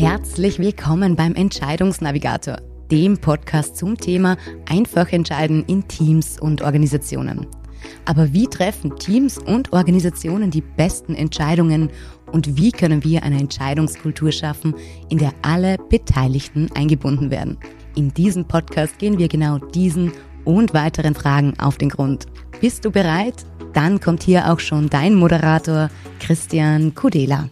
Herzlich willkommen beim Entscheidungsnavigator, dem Podcast zum Thema einfach entscheiden in Teams und Organisationen. Aber wie treffen Teams und Organisationen die besten Entscheidungen und wie können wir eine Entscheidungskultur schaffen, in der alle Beteiligten eingebunden werden? In diesem Podcast gehen wir genau diesen und weiteren Fragen auf den Grund. Bist du bereit? Dann kommt hier auch schon dein Moderator Christian Kudela.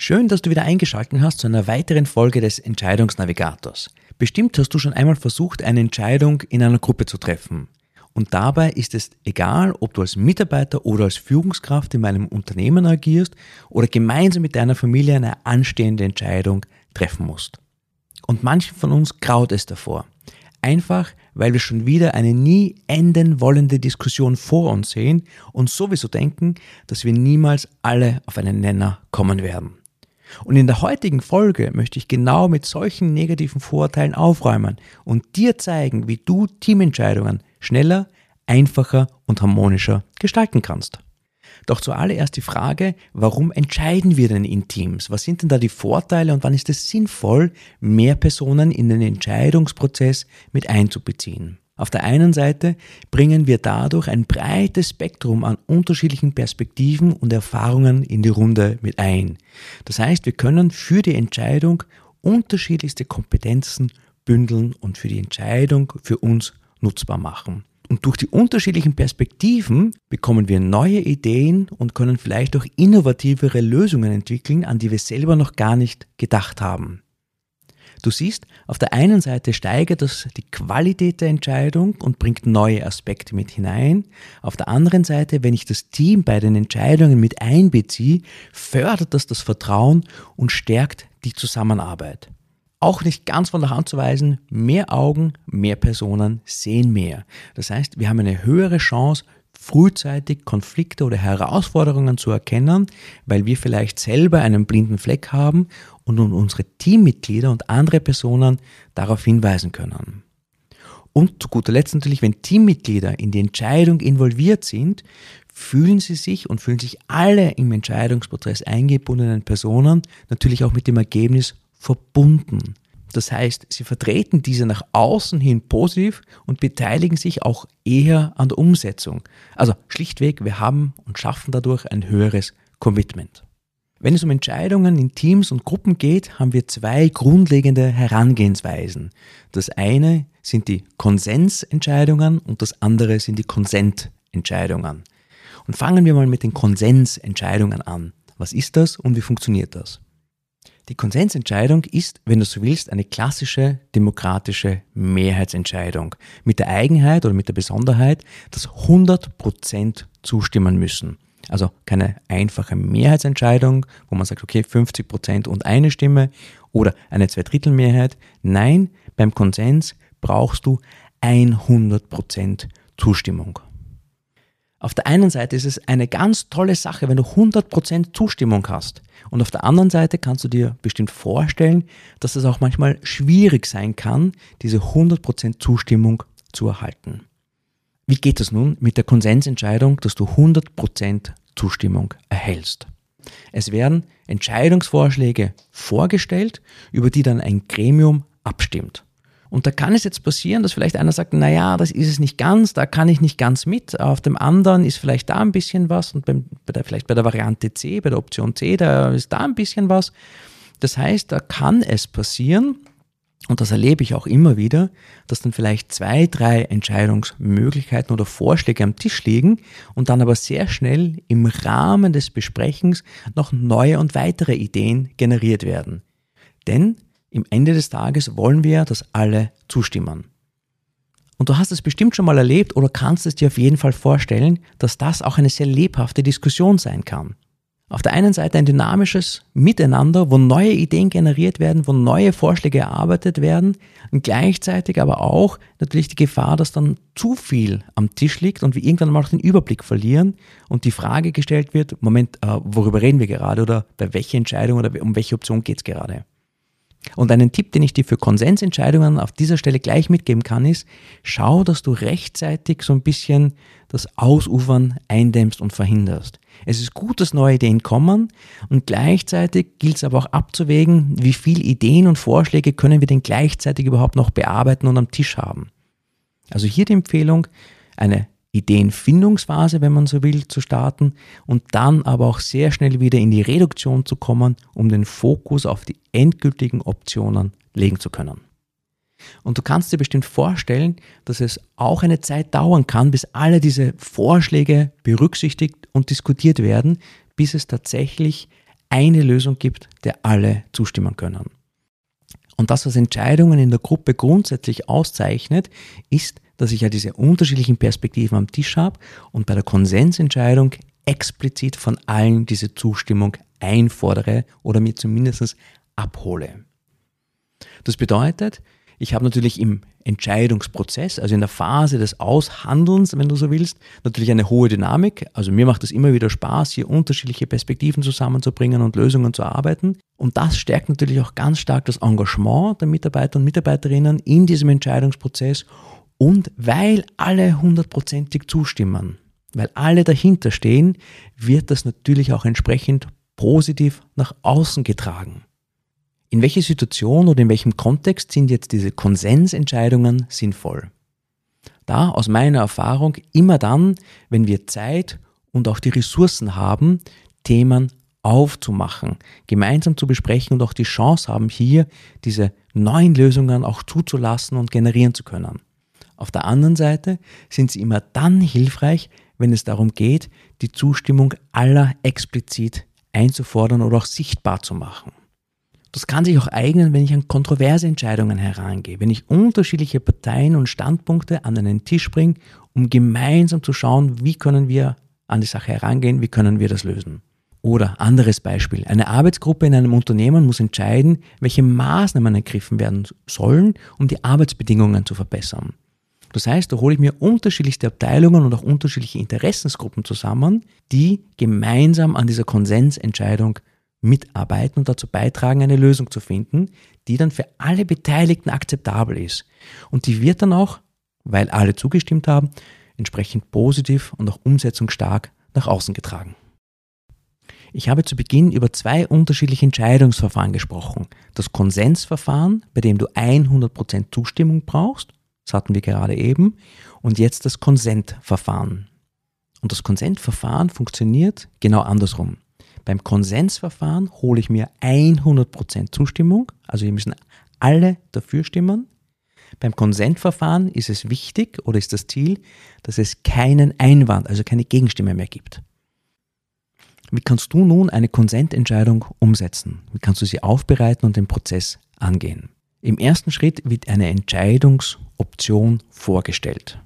Schön, dass du wieder eingeschaltet hast zu einer weiteren Folge des Entscheidungsnavigators. Bestimmt hast du schon einmal versucht, eine Entscheidung in einer Gruppe zu treffen. Und dabei ist es egal, ob du als Mitarbeiter oder als Führungskraft in meinem Unternehmen agierst oder gemeinsam mit deiner Familie eine anstehende Entscheidung treffen musst. Und manchen von uns graut es davor. Einfach, weil wir schon wieder eine nie enden wollende Diskussion vor uns sehen und sowieso denken, dass wir niemals alle auf einen Nenner kommen werden. Und in der heutigen Folge möchte ich genau mit solchen negativen Vorurteilen aufräumen und dir zeigen, wie du Teamentscheidungen schneller, einfacher und harmonischer gestalten kannst. Doch zuallererst die Frage, warum entscheiden wir denn in Teams? Was sind denn da die Vorteile und wann ist es sinnvoll, mehr Personen in den Entscheidungsprozess mit einzubeziehen? Auf der einen Seite bringen wir dadurch ein breites Spektrum an unterschiedlichen Perspektiven und Erfahrungen in die Runde mit ein. Das heißt, wir können für die Entscheidung unterschiedlichste Kompetenzen bündeln und für die Entscheidung für uns nutzbar machen. Und durch die unterschiedlichen Perspektiven bekommen wir neue Ideen und können vielleicht auch innovativere Lösungen entwickeln, an die wir selber noch gar nicht gedacht haben. Du siehst, auf der einen Seite steigert das die Qualität der Entscheidung und bringt neue Aspekte mit hinein. Auf der anderen Seite, wenn ich das Team bei den Entscheidungen mit einbeziehe, fördert das das Vertrauen und stärkt die Zusammenarbeit. Auch nicht ganz von der Hand zu weisen, mehr Augen, mehr Personen sehen mehr. Das heißt, wir haben eine höhere Chance, frühzeitig Konflikte oder Herausforderungen zu erkennen, weil wir vielleicht selber einen blinden Fleck haben und unsere Teammitglieder und andere Personen darauf hinweisen können. Und zu guter Letzt natürlich, wenn Teammitglieder in die Entscheidung involviert sind, fühlen sie sich und fühlen sich alle im Entscheidungsprozess eingebundenen Personen natürlich auch mit dem Ergebnis verbunden. Das heißt, sie vertreten diese nach außen hin positiv und beteiligen sich auch eher an der Umsetzung. Also schlichtweg, wir haben und schaffen dadurch ein höheres Commitment. Wenn es um Entscheidungen in Teams und Gruppen geht, haben wir zwei grundlegende Herangehensweisen. Das eine sind die Konsensentscheidungen und das andere sind die Konsententscheidungen. Und fangen wir mal mit den Konsensentscheidungen an. Was ist das und wie funktioniert das? Die Konsensentscheidung ist, wenn du so willst, eine klassische demokratische Mehrheitsentscheidung mit der Eigenheit oder mit der Besonderheit, dass 100% zustimmen müssen. Also keine einfache Mehrheitsentscheidung, wo man sagt, okay, 50 Prozent und eine Stimme oder eine Zweidrittelmehrheit. Nein, beim Konsens brauchst du 100 Prozent Zustimmung. Auf der einen Seite ist es eine ganz tolle Sache, wenn du 100% Zustimmung hast. Und auf der anderen Seite kannst du dir bestimmt vorstellen, dass es auch manchmal schwierig sein kann, diese 100% Zustimmung zu erhalten. Wie geht es nun mit der Konsensentscheidung, dass du 100% Zustimmung erhältst? Es werden Entscheidungsvorschläge vorgestellt, über die dann ein Gremium abstimmt. Und da kann es jetzt passieren, dass vielleicht einer sagt, naja, das ist es nicht ganz, da kann ich nicht ganz mit. Auf dem anderen ist vielleicht da ein bisschen was und beim, bei der, vielleicht bei der Variante C, bei der Option C, da ist da ein bisschen was. Das heißt, da kann es passieren, und das erlebe ich auch immer wieder, dass dann vielleicht zwei, drei Entscheidungsmöglichkeiten oder Vorschläge am Tisch liegen und dann aber sehr schnell im Rahmen des Besprechens noch neue und weitere Ideen generiert werden. Denn im Ende des Tages wollen wir, dass alle zustimmen. Und du hast es bestimmt schon mal erlebt oder kannst es dir auf jeden Fall vorstellen, dass das auch eine sehr lebhafte Diskussion sein kann. Auf der einen Seite ein dynamisches Miteinander, wo neue Ideen generiert werden, wo neue Vorschläge erarbeitet werden, und gleichzeitig aber auch natürlich die Gefahr, dass dann zu viel am Tisch liegt und wir irgendwann mal den Überblick verlieren und die Frage gestellt wird, Moment, äh, worüber reden wir gerade oder bei welcher Entscheidung oder um welche Option geht es gerade? Und einen Tipp, den ich dir für Konsensentscheidungen auf dieser Stelle gleich mitgeben kann, ist, schau, dass du rechtzeitig so ein bisschen das Ausufern eindämmst und verhinderst. Es ist gut, dass neue Ideen kommen und gleichzeitig gilt es aber auch abzuwägen, wie viele Ideen und Vorschläge können wir denn gleichzeitig überhaupt noch bearbeiten und am Tisch haben. Also hier die Empfehlung, eine Ideenfindungsphase, wenn man so will, zu starten und dann aber auch sehr schnell wieder in die Reduktion zu kommen, um den Fokus auf die endgültigen Optionen legen zu können. Und du kannst dir bestimmt vorstellen, dass es auch eine Zeit dauern kann, bis alle diese Vorschläge berücksichtigt und diskutiert werden, bis es tatsächlich eine Lösung gibt, der alle zustimmen können. Und das, was Entscheidungen in der Gruppe grundsätzlich auszeichnet, ist, dass ich ja diese unterschiedlichen Perspektiven am Tisch habe und bei der Konsensentscheidung explizit von allen diese Zustimmung einfordere oder mir zumindest abhole. Das bedeutet, ich habe natürlich im Entscheidungsprozess, also in der Phase des Aushandelns, wenn du so willst, natürlich eine hohe Dynamik. Also mir macht es immer wieder Spaß, hier unterschiedliche Perspektiven zusammenzubringen und Lösungen zu arbeiten. Und das stärkt natürlich auch ganz stark das Engagement der Mitarbeiter und Mitarbeiterinnen in diesem Entscheidungsprozess. Und weil alle hundertprozentig zustimmen, weil alle dahinter stehen, wird das natürlich auch entsprechend positiv nach außen getragen. In welcher Situation oder in welchem Kontext sind jetzt diese Konsensentscheidungen sinnvoll? Da aus meiner Erfahrung immer dann, wenn wir Zeit und auch die Ressourcen haben, Themen aufzumachen, gemeinsam zu besprechen und auch die Chance haben, hier diese neuen Lösungen auch zuzulassen und generieren zu können. Auf der anderen Seite sind sie immer dann hilfreich, wenn es darum geht, die Zustimmung aller explizit einzufordern oder auch sichtbar zu machen. Das kann sich auch eignen, wenn ich an kontroverse Entscheidungen herangehe, wenn ich unterschiedliche Parteien und Standpunkte an einen Tisch bringe, um gemeinsam zu schauen, wie können wir an die Sache herangehen, wie können wir das lösen. Oder anderes Beispiel. Eine Arbeitsgruppe in einem Unternehmen muss entscheiden, welche Maßnahmen ergriffen werden sollen, um die Arbeitsbedingungen zu verbessern. Das heißt, da hole ich mir unterschiedlichste Abteilungen und auch unterschiedliche Interessensgruppen zusammen, die gemeinsam an dieser Konsensentscheidung mitarbeiten und dazu beitragen, eine Lösung zu finden, die dann für alle Beteiligten akzeptabel ist. Und die wird dann auch, weil alle zugestimmt haben, entsprechend positiv und auch umsetzungsstark nach außen getragen. Ich habe zu Beginn über zwei unterschiedliche Entscheidungsverfahren gesprochen. Das Konsensverfahren, bei dem du 100% Zustimmung brauchst, das hatten wir gerade eben, und jetzt das Konsentverfahren. Und das Konsentverfahren funktioniert genau andersrum. Beim Konsensverfahren hole ich mir 100% Zustimmung, also hier müssen alle dafür stimmen. Beim Konsentverfahren ist es wichtig oder ist das Ziel, dass es keinen Einwand, also keine Gegenstimme mehr gibt. Wie kannst du nun eine Konsententscheidung umsetzen? Wie kannst du sie aufbereiten und den Prozess angehen? Im ersten Schritt wird eine Entscheidungsoption vorgestellt.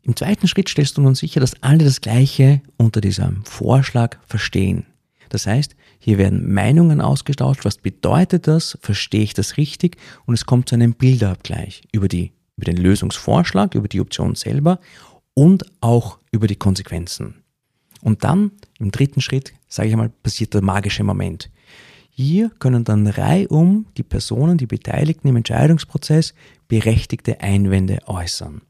Im zweiten Schritt stellst du nun sicher, dass alle das Gleiche unter diesem Vorschlag verstehen. Das heißt, hier werden Meinungen ausgetauscht. Was bedeutet das? Verstehe ich das richtig? Und es kommt zu einem Bilderabgleich über, die, über den Lösungsvorschlag, über die Option selber und auch über die Konsequenzen. Und dann im dritten Schritt, sage ich einmal, passiert der magische Moment. Hier können dann reihum die Personen, die Beteiligten im Entscheidungsprozess berechtigte Einwände äußern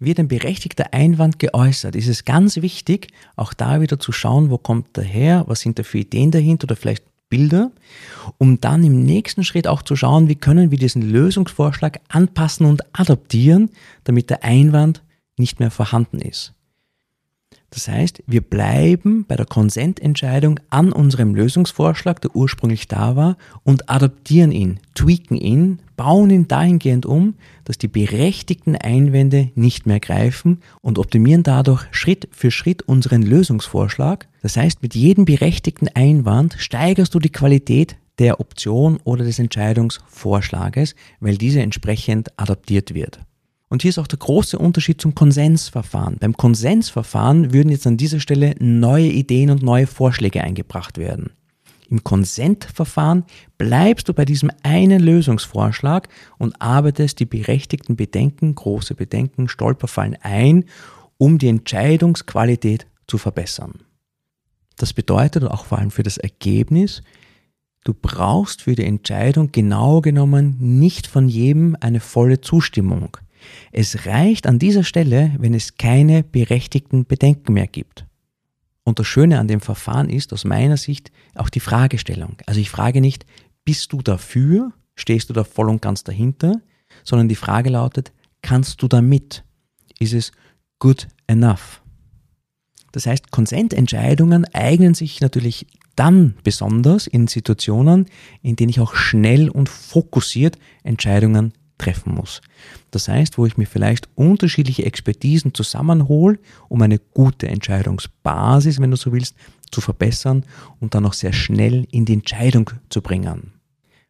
wird ein berechtigter Einwand geäußert, ist es ganz wichtig, auch da wieder zu schauen, wo kommt der her, was sind da für Ideen dahinter oder vielleicht Bilder, um dann im nächsten Schritt auch zu schauen, wie können wir diesen Lösungsvorschlag anpassen und adaptieren, damit der Einwand nicht mehr vorhanden ist. Das heißt, wir bleiben bei der Konsententscheidung an unserem Lösungsvorschlag, der ursprünglich da war, und adaptieren ihn, tweaken ihn, bauen ihn dahingehend um, dass die berechtigten Einwände nicht mehr greifen und optimieren dadurch Schritt für Schritt unseren Lösungsvorschlag. Das heißt, mit jedem berechtigten Einwand steigerst du die Qualität der Option oder des Entscheidungsvorschlages, weil diese entsprechend adaptiert wird. Und hier ist auch der große Unterschied zum Konsensverfahren. Beim Konsensverfahren würden jetzt an dieser Stelle neue Ideen und neue Vorschläge eingebracht werden. Im Konsentverfahren bleibst du bei diesem einen Lösungsvorschlag und arbeitest die berechtigten Bedenken, große Bedenken, Stolperfallen ein, um die Entscheidungsqualität zu verbessern. Das bedeutet auch vor allem für das Ergebnis, Du brauchst für die Entscheidung genau genommen nicht von jedem eine volle Zustimmung. Es reicht an dieser Stelle, wenn es keine berechtigten Bedenken mehr gibt. Und das Schöne an dem Verfahren ist aus meiner Sicht auch die Fragestellung. Also ich frage nicht, bist du dafür, stehst du da voll und ganz dahinter, sondern die Frage lautet, kannst du damit? Ist es good enough? Das heißt, Konsententscheidungen eignen sich natürlich dann besonders in Situationen, in denen ich auch schnell und fokussiert Entscheidungen treffen muss. Das heißt, wo ich mir vielleicht unterschiedliche Expertisen zusammenhole, um eine gute Entscheidungsbasis, wenn du so willst, zu verbessern und dann auch sehr schnell in die Entscheidung zu bringen.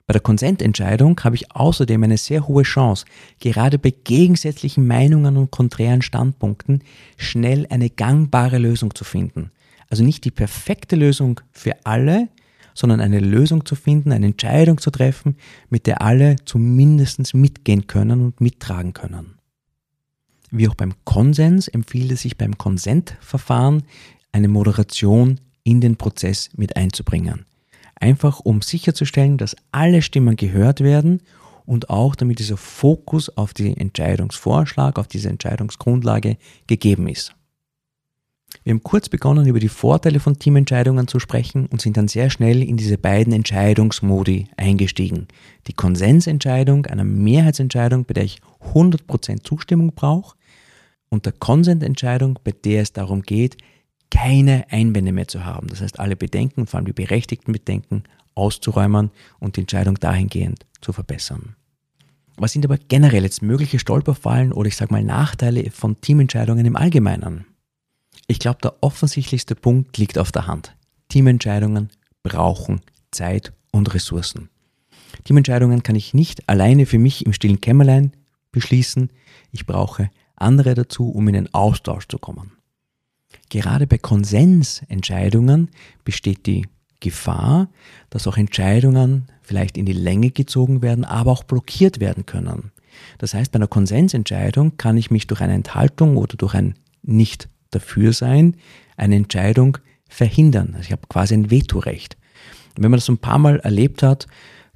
Bei der Konsententscheidung habe ich außerdem eine sehr hohe Chance, gerade bei gegensätzlichen Meinungen und konträren Standpunkten schnell eine gangbare Lösung zu finden. Also nicht die perfekte Lösung für alle, sondern eine Lösung zu finden, eine Entscheidung zu treffen, mit der alle zumindest mitgehen können und mittragen können. Wie auch beim Konsens empfiehlt es sich beim Konsentverfahren, eine Moderation in den Prozess mit einzubringen. Einfach um sicherzustellen, dass alle Stimmen gehört werden und auch damit dieser Fokus auf den Entscheidungsvorschlag, auf diese Entscheidungsgrundlage gegeben ist. Wir haben kurz begonnen, über die Vorteile von Teamentscheidungen zu sprechen und sind dann sehr schnell in diese beiden Entscheidungsmodi eingestiegen. Die Konsensentscheidung, einer Mehrheitsentscheidung, bei der ich 100% Zustimmung brauche, und der Konsententscheidung, bei der es darum geht, keine Einwände mehr zu haben. Das heißt, alle Bedenken, vor allem die berechtigten Bedenken, auszuräumen und die Entscheidung dahingehend zu verbessern. Was sind aber generell jetzt mögliche Stolperfallen oder ich sage mal Nachteile von Teamentscheidungen im Allgemeinen? Ich glaube, der offensichtlichste Punkt liegt auf der Hand. Teamentscheidungen brauchen Zeit und Ressourcen. Teamentscheidungen kann ich nicht alleine für mich im stillen Kämmerlein beschließen. Ich brauche andere dazu, um in den Austausch zu kommen. Gerade bei Konsensentscheidungen besteht die Gefahr, dass auch Entscheidungen vielleicht in die Länge gezogen werden, aber auch blockiert werden können. Das heißt, bei einer Konsensentscheidung kann ich mich durch eine Enthaltung oder durch ein nicht dafür sein, eine Entscheidung verhindern. Also ich habe quasi ein Vetorecht. Und wenn man das ein paar Mal erlebt hat,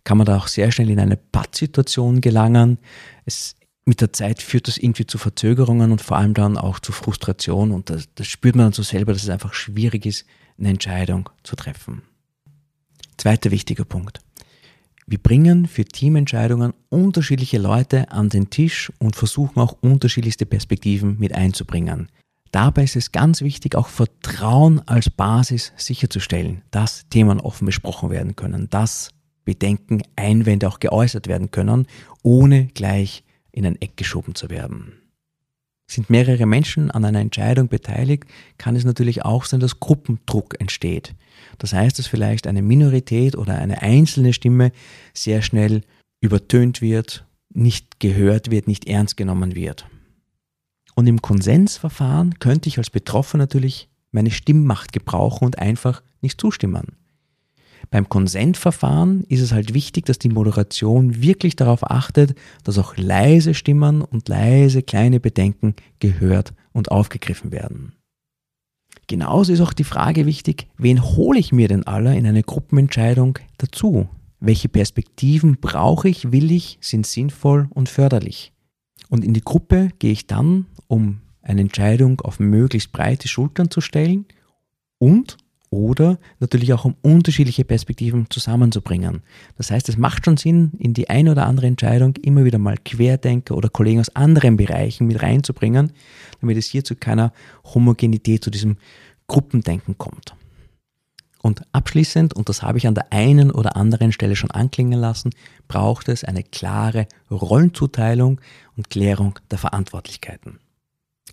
kann man da auch sehr schnell in eine Pattsituation gelangen. Es mit der Zeit führt das irgendwie zu Verzögerungen und vor allem dann auch zu Frustration und das, das spürt man dann so selber, dass es einfach schwierig ist, eine Entscheidung zu treffen. Zweiter wichtiger Punkt. Wir bringen für Teamentscheidungen unterschiedliche Leute an den Tisch und versuchen auch unterschiedlichste Perspektiven mit einzubringen. Dabei ist es ganz wichtig, auch Vertrauen als Basis sicherzustellen, dass Themen offen besprochen werden können, dass Bedenken, Einwände auch geäußert werden können, ohne gleich in ein Eck geschoben zu werden. Sind mehrere Menschen an einer Entscheidung beteiligt, kann es natürlich auch sein, dass Gruppendruck entsteht. Das heißt, dass vielleicht eine Minorität oder eine einzelne Stimme sehr schnell übertönt wird, nicht gehört wird, nicht ernst genommen wird. Und im Konsensverfahren könnte ich als Betroffener natürlich meine Stimmmacht gebrauchen und einfach nicht zustimmen. Beim Konsentverfahren ist es halt wichtig, dass die Moderation wirklich darauf achtet, dass auch leise Stimmen und leise kleine Bedenken gehört und aufgegriffen werden. Genauso ist auch die Frage wichtig, wen hole ich mir denn alle in eine Gruppenentscheidung dazu? Welche Perspektiven brauche ich, will ich, sind sinnvoll und förderlich? Und in die Gruppe gehe ich dann, um eine Entscheidung auf möglichst breite Schultern zu stellen und oder natürlich auch um unterschiedliche Perspektiven zusammenzubringen. Das heißt, es macht schon Sinn, in die eine oder andere Entscheidung immer wieder mal Querdenker oder Kollegen aus anderen Bereichen mit reinzubringen, damit es hier zu keiner Homogenität, zu diesem Gruppendenken kommt. Und abschließend, und das habe ich an der einen oder anderen Stelle schon anklingen lassen, braucht es eine klare Rollenzuteilung und Klärung der Verantwortlichkeiten.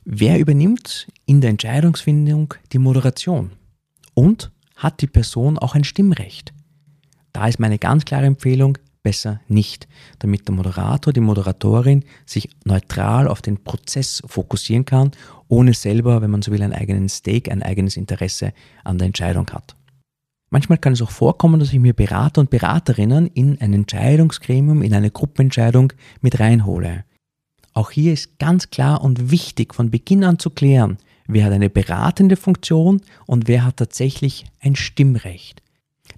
Wer übernimmt in der Entscheidungsfindung die Moderation? Und hat die Person auch ein Stimmrecht? Da ist meine ganz klare Empfehlung, besser nicht, damit der Moderator, die Moderatorin sich neutral auf den Prozess fokussieren kann, ohne selber, wenn man so will, einen eigenen Stake, ein eigenes Interesse an der Entscheidung hat. Manchmal kann es auch vorkommen, dass ich mir Berater und Beraterinnen in ein Entscheidungsgremium, in eine Gruppenentscheidung mit reinhole. Auch hier ist ganz klar und wichtig von Beginn an zu klären, wer hat eine beratende Funktion und wer hat tatsächlich ein Stimmrecht.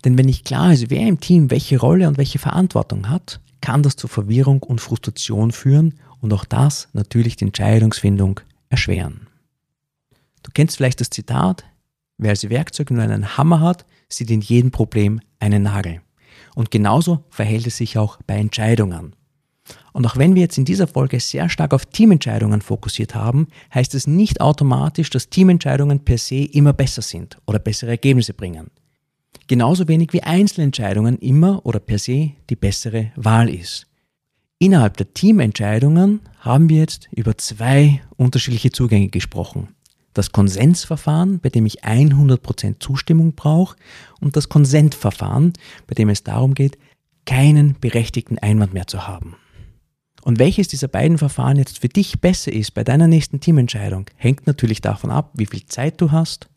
Denn wenn nicht klar ist, wer im Team welche Rolle und welche Verantwortung hat, kann das zu Verwirrung und Frustration führen und auch das natürlich die Entscheidungsfindung erschweren. Du kennst vielleicht das Zitat, wer als Werkzeug nur einen Hammer hat, sieht in jedem Problem einen Nagel. Und genauso verhält es sich auch bei Entscheidungen. Und auch wenn wir jetzt in dieser Folge sehr stark auf Teamentscheidungen fokussiert haben, heißt es nicht automatisch, dass Teamentscheidungen per se immer besser sind oder bessere Ergebnisse bringen. Genauso wenig wie Einzelentscheidungen immer oder per se die bessere Wahl ist. Innerhalb der Teamentscheidungen haben wir jetzt über zwei unterschiedliche Zugänge gesprochen. Das Konsensverfahren, bei dem ich 100% Zustimmung brauche, und das Konsentverfahren, bei dem es darum geht, keinen berechtigten Einwand mehr zu haben. Und welches dieser beiden Verfahren jetzt für dich besser ist bei deiner nächsten Teamentscheidung, hängt natürlich davon ab, wie viel Zeit du hast,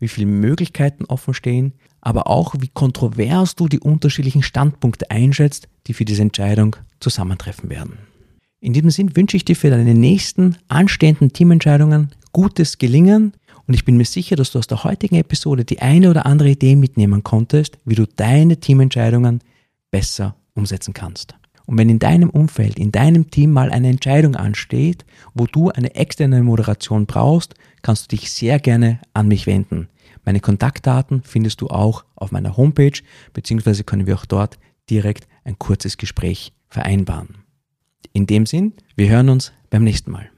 wie viele Möglichkeiten offen stehen, aber auch wie kontrovers du die unterschiedlichen Standpunkte einschätzt, die für diese Entscheidung zusammentreffen werden. In diesem Sinn wünsche ich dir für deine nächsten anstehenden Teamentscheidungen gutes Gelingen und ich bin mir sicher, dass du aus der heutigen Episode die eine oder andere Idee mitnehmen konntest, wie du deine Teamentscheidungen besser umsetzen kannst. Und wenn in deinem Umfeld, in deinem Team mal eine Entscheidung ansteht, wo du eine externe Moderation brauchst, kannst du dich sehr gerne an mich wenden. Meine Kontaktdaten findest du auch auf meiner Homepage, beziehungsweise können wir auch dort direkt ein kurzes Gespräch vereinbaren. In dem Sinn, wir hören uns beim nächsten Mal.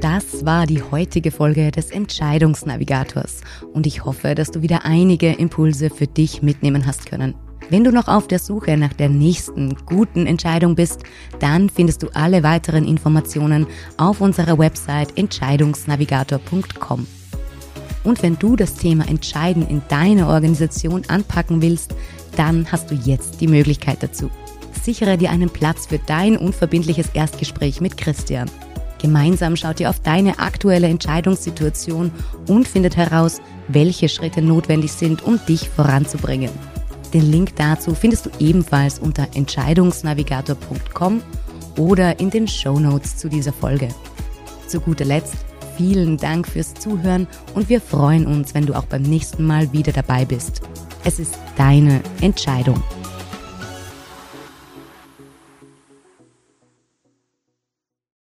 Das war die heutige Folge des Entscheidungsnavigators und ich hoffe, dass du wieder einige Impulse für dich mitnehmen hast können. Wenn du noch auf der Suche nach der nächsten guten Entscheidung bist, dann findest du alle weiteren Informationen auf unserer Website entscheidungsnavigator.com. Und wenn du das Thema Entscheiden in deiner Organisation anpacken willst, dann hast du jetzt die Möglichkeit dazu. Sichere dir einen Platz für dein unverbindliches Erstgespräch mit Christian. Gemeinsam schaut ihr auf deine aktuelle Entscheidungssituation und findet heraus, welche Schritte notwendig sind, um dich voranzubringen. Den Link dazu findest du ebenfalls unter entscheidungsnavigator.com oder in den Show Notes zu dieser Folge. Zu guter Letzt vielen Dank fürs Zuhören und wir freuen uns, wenn du auch beim nächsten Mal wieder dabei bist. Es ist deine Entscheidung.